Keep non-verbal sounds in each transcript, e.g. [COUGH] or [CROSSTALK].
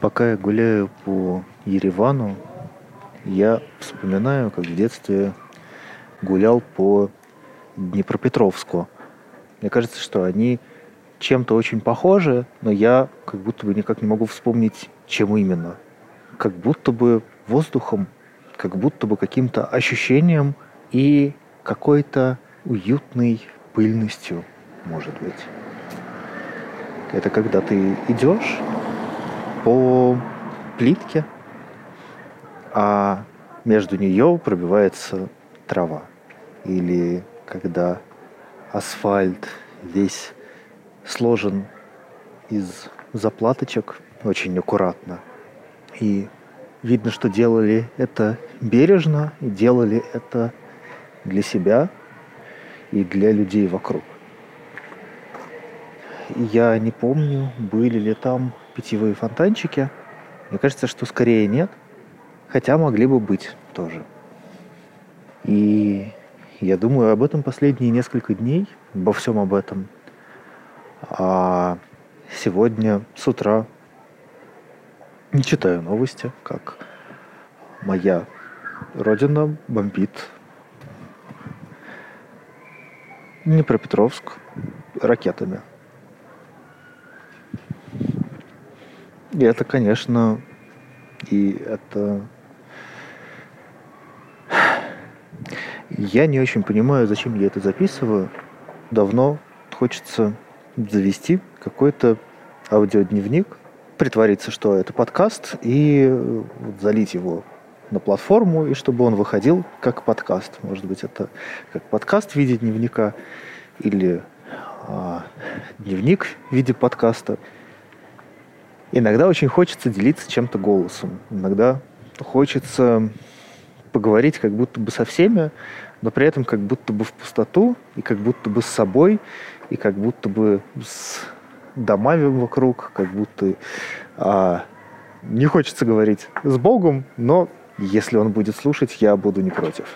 Пока я гуляю по Еревану, я вспоминаю, как в детстве гулял по Днепропетровску. Мне кажется, что они чем-то очень похожи, но я как будто бы никак не могу вспомнить, чем именно. Как будто бы воздухом, как будто бы каким-то ощущением и какой-то уютной пыльностью, может быть. Это когда ты идешь по плитке, а между нее пробивается трава. Или когда асфальт весь сложен из заплаточек очень аккуратно. И видно, что делали это бережно и делали это для себя и для людей вокруг. Я не помню, были ли там питьевые фонтанчики. Мне кажется, что скорее нет. Хотя могли бы быть тоже. И я думаю об этом последние несколько дней, обо всем об этом. А сегодня с утра не читаю новости, как моя родина бомбит Днепропетровск ракетами. И это, конечно, и это... Я не очень понимаю, зачем я это записываю. Давно хочется завести какой-то аудиодневник, притвориться, что это подкаст, и залить его на платформу, и чтобы он выходил как подкаст. Может быть, это как подкаст в виде дневника или а, дневник в виде подкаста. Иногда очень хочется делиться чем-то голосом. Иногда хочется поговорить как будто бы со всеми, но при этом как будто бы в пустоту, и как будто бы с собой, и как будто бы с домами вокруг, как будто а, не хочется говорить с Богом, но если он будет слушать, я буду не против.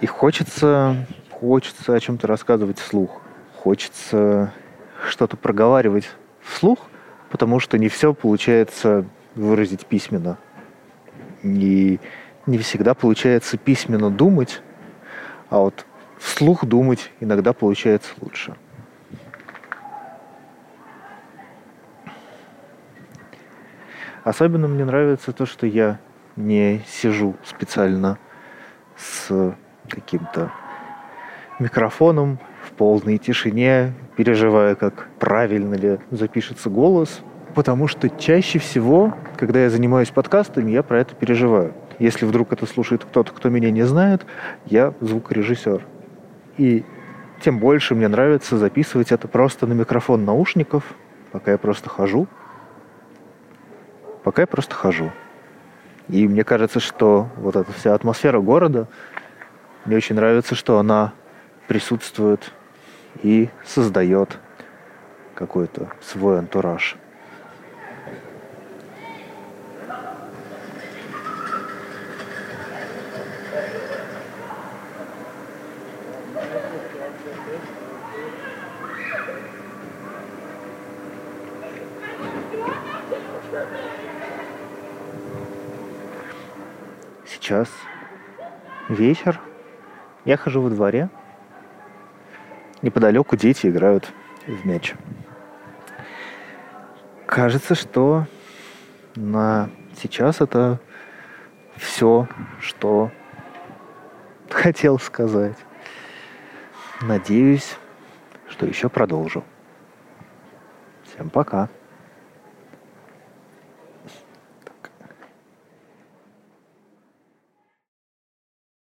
И хочется, хочется о чем-то рассказывать вслух. Хочется что-то проговаривать вслух, потому что не все получается выразить письменно. И не всегда получается письменно думать, а вот вслух думать иногда получается лучше. Особенно мне нравится то, что я не сижу специально с каким-то микрофоном в полной тишине, переживая, как правильно ли запишется голос, потому что чаще всего, когда я занимаюсь подкастами, я про это переживаю. Если вдруг это слушает кто-то, кто меня не знает, я звукорежиссер. И тем больше мне нравится записывать это просто на микрофон наушников, пока я просто хожу. Пока я просто хожу. И мне кажется, что вот эта вся атмосфера города, мне очень нравится, что она присутствует и создает какой-то свой антураж. Сейчас вечер. Я хожу во дворе. Неподалеку дети играют в мяч. Кажется, что на сейчас это все, что [LAUGHS] хотел сказать. Надеюсь, что еще продолжу. Всем пока.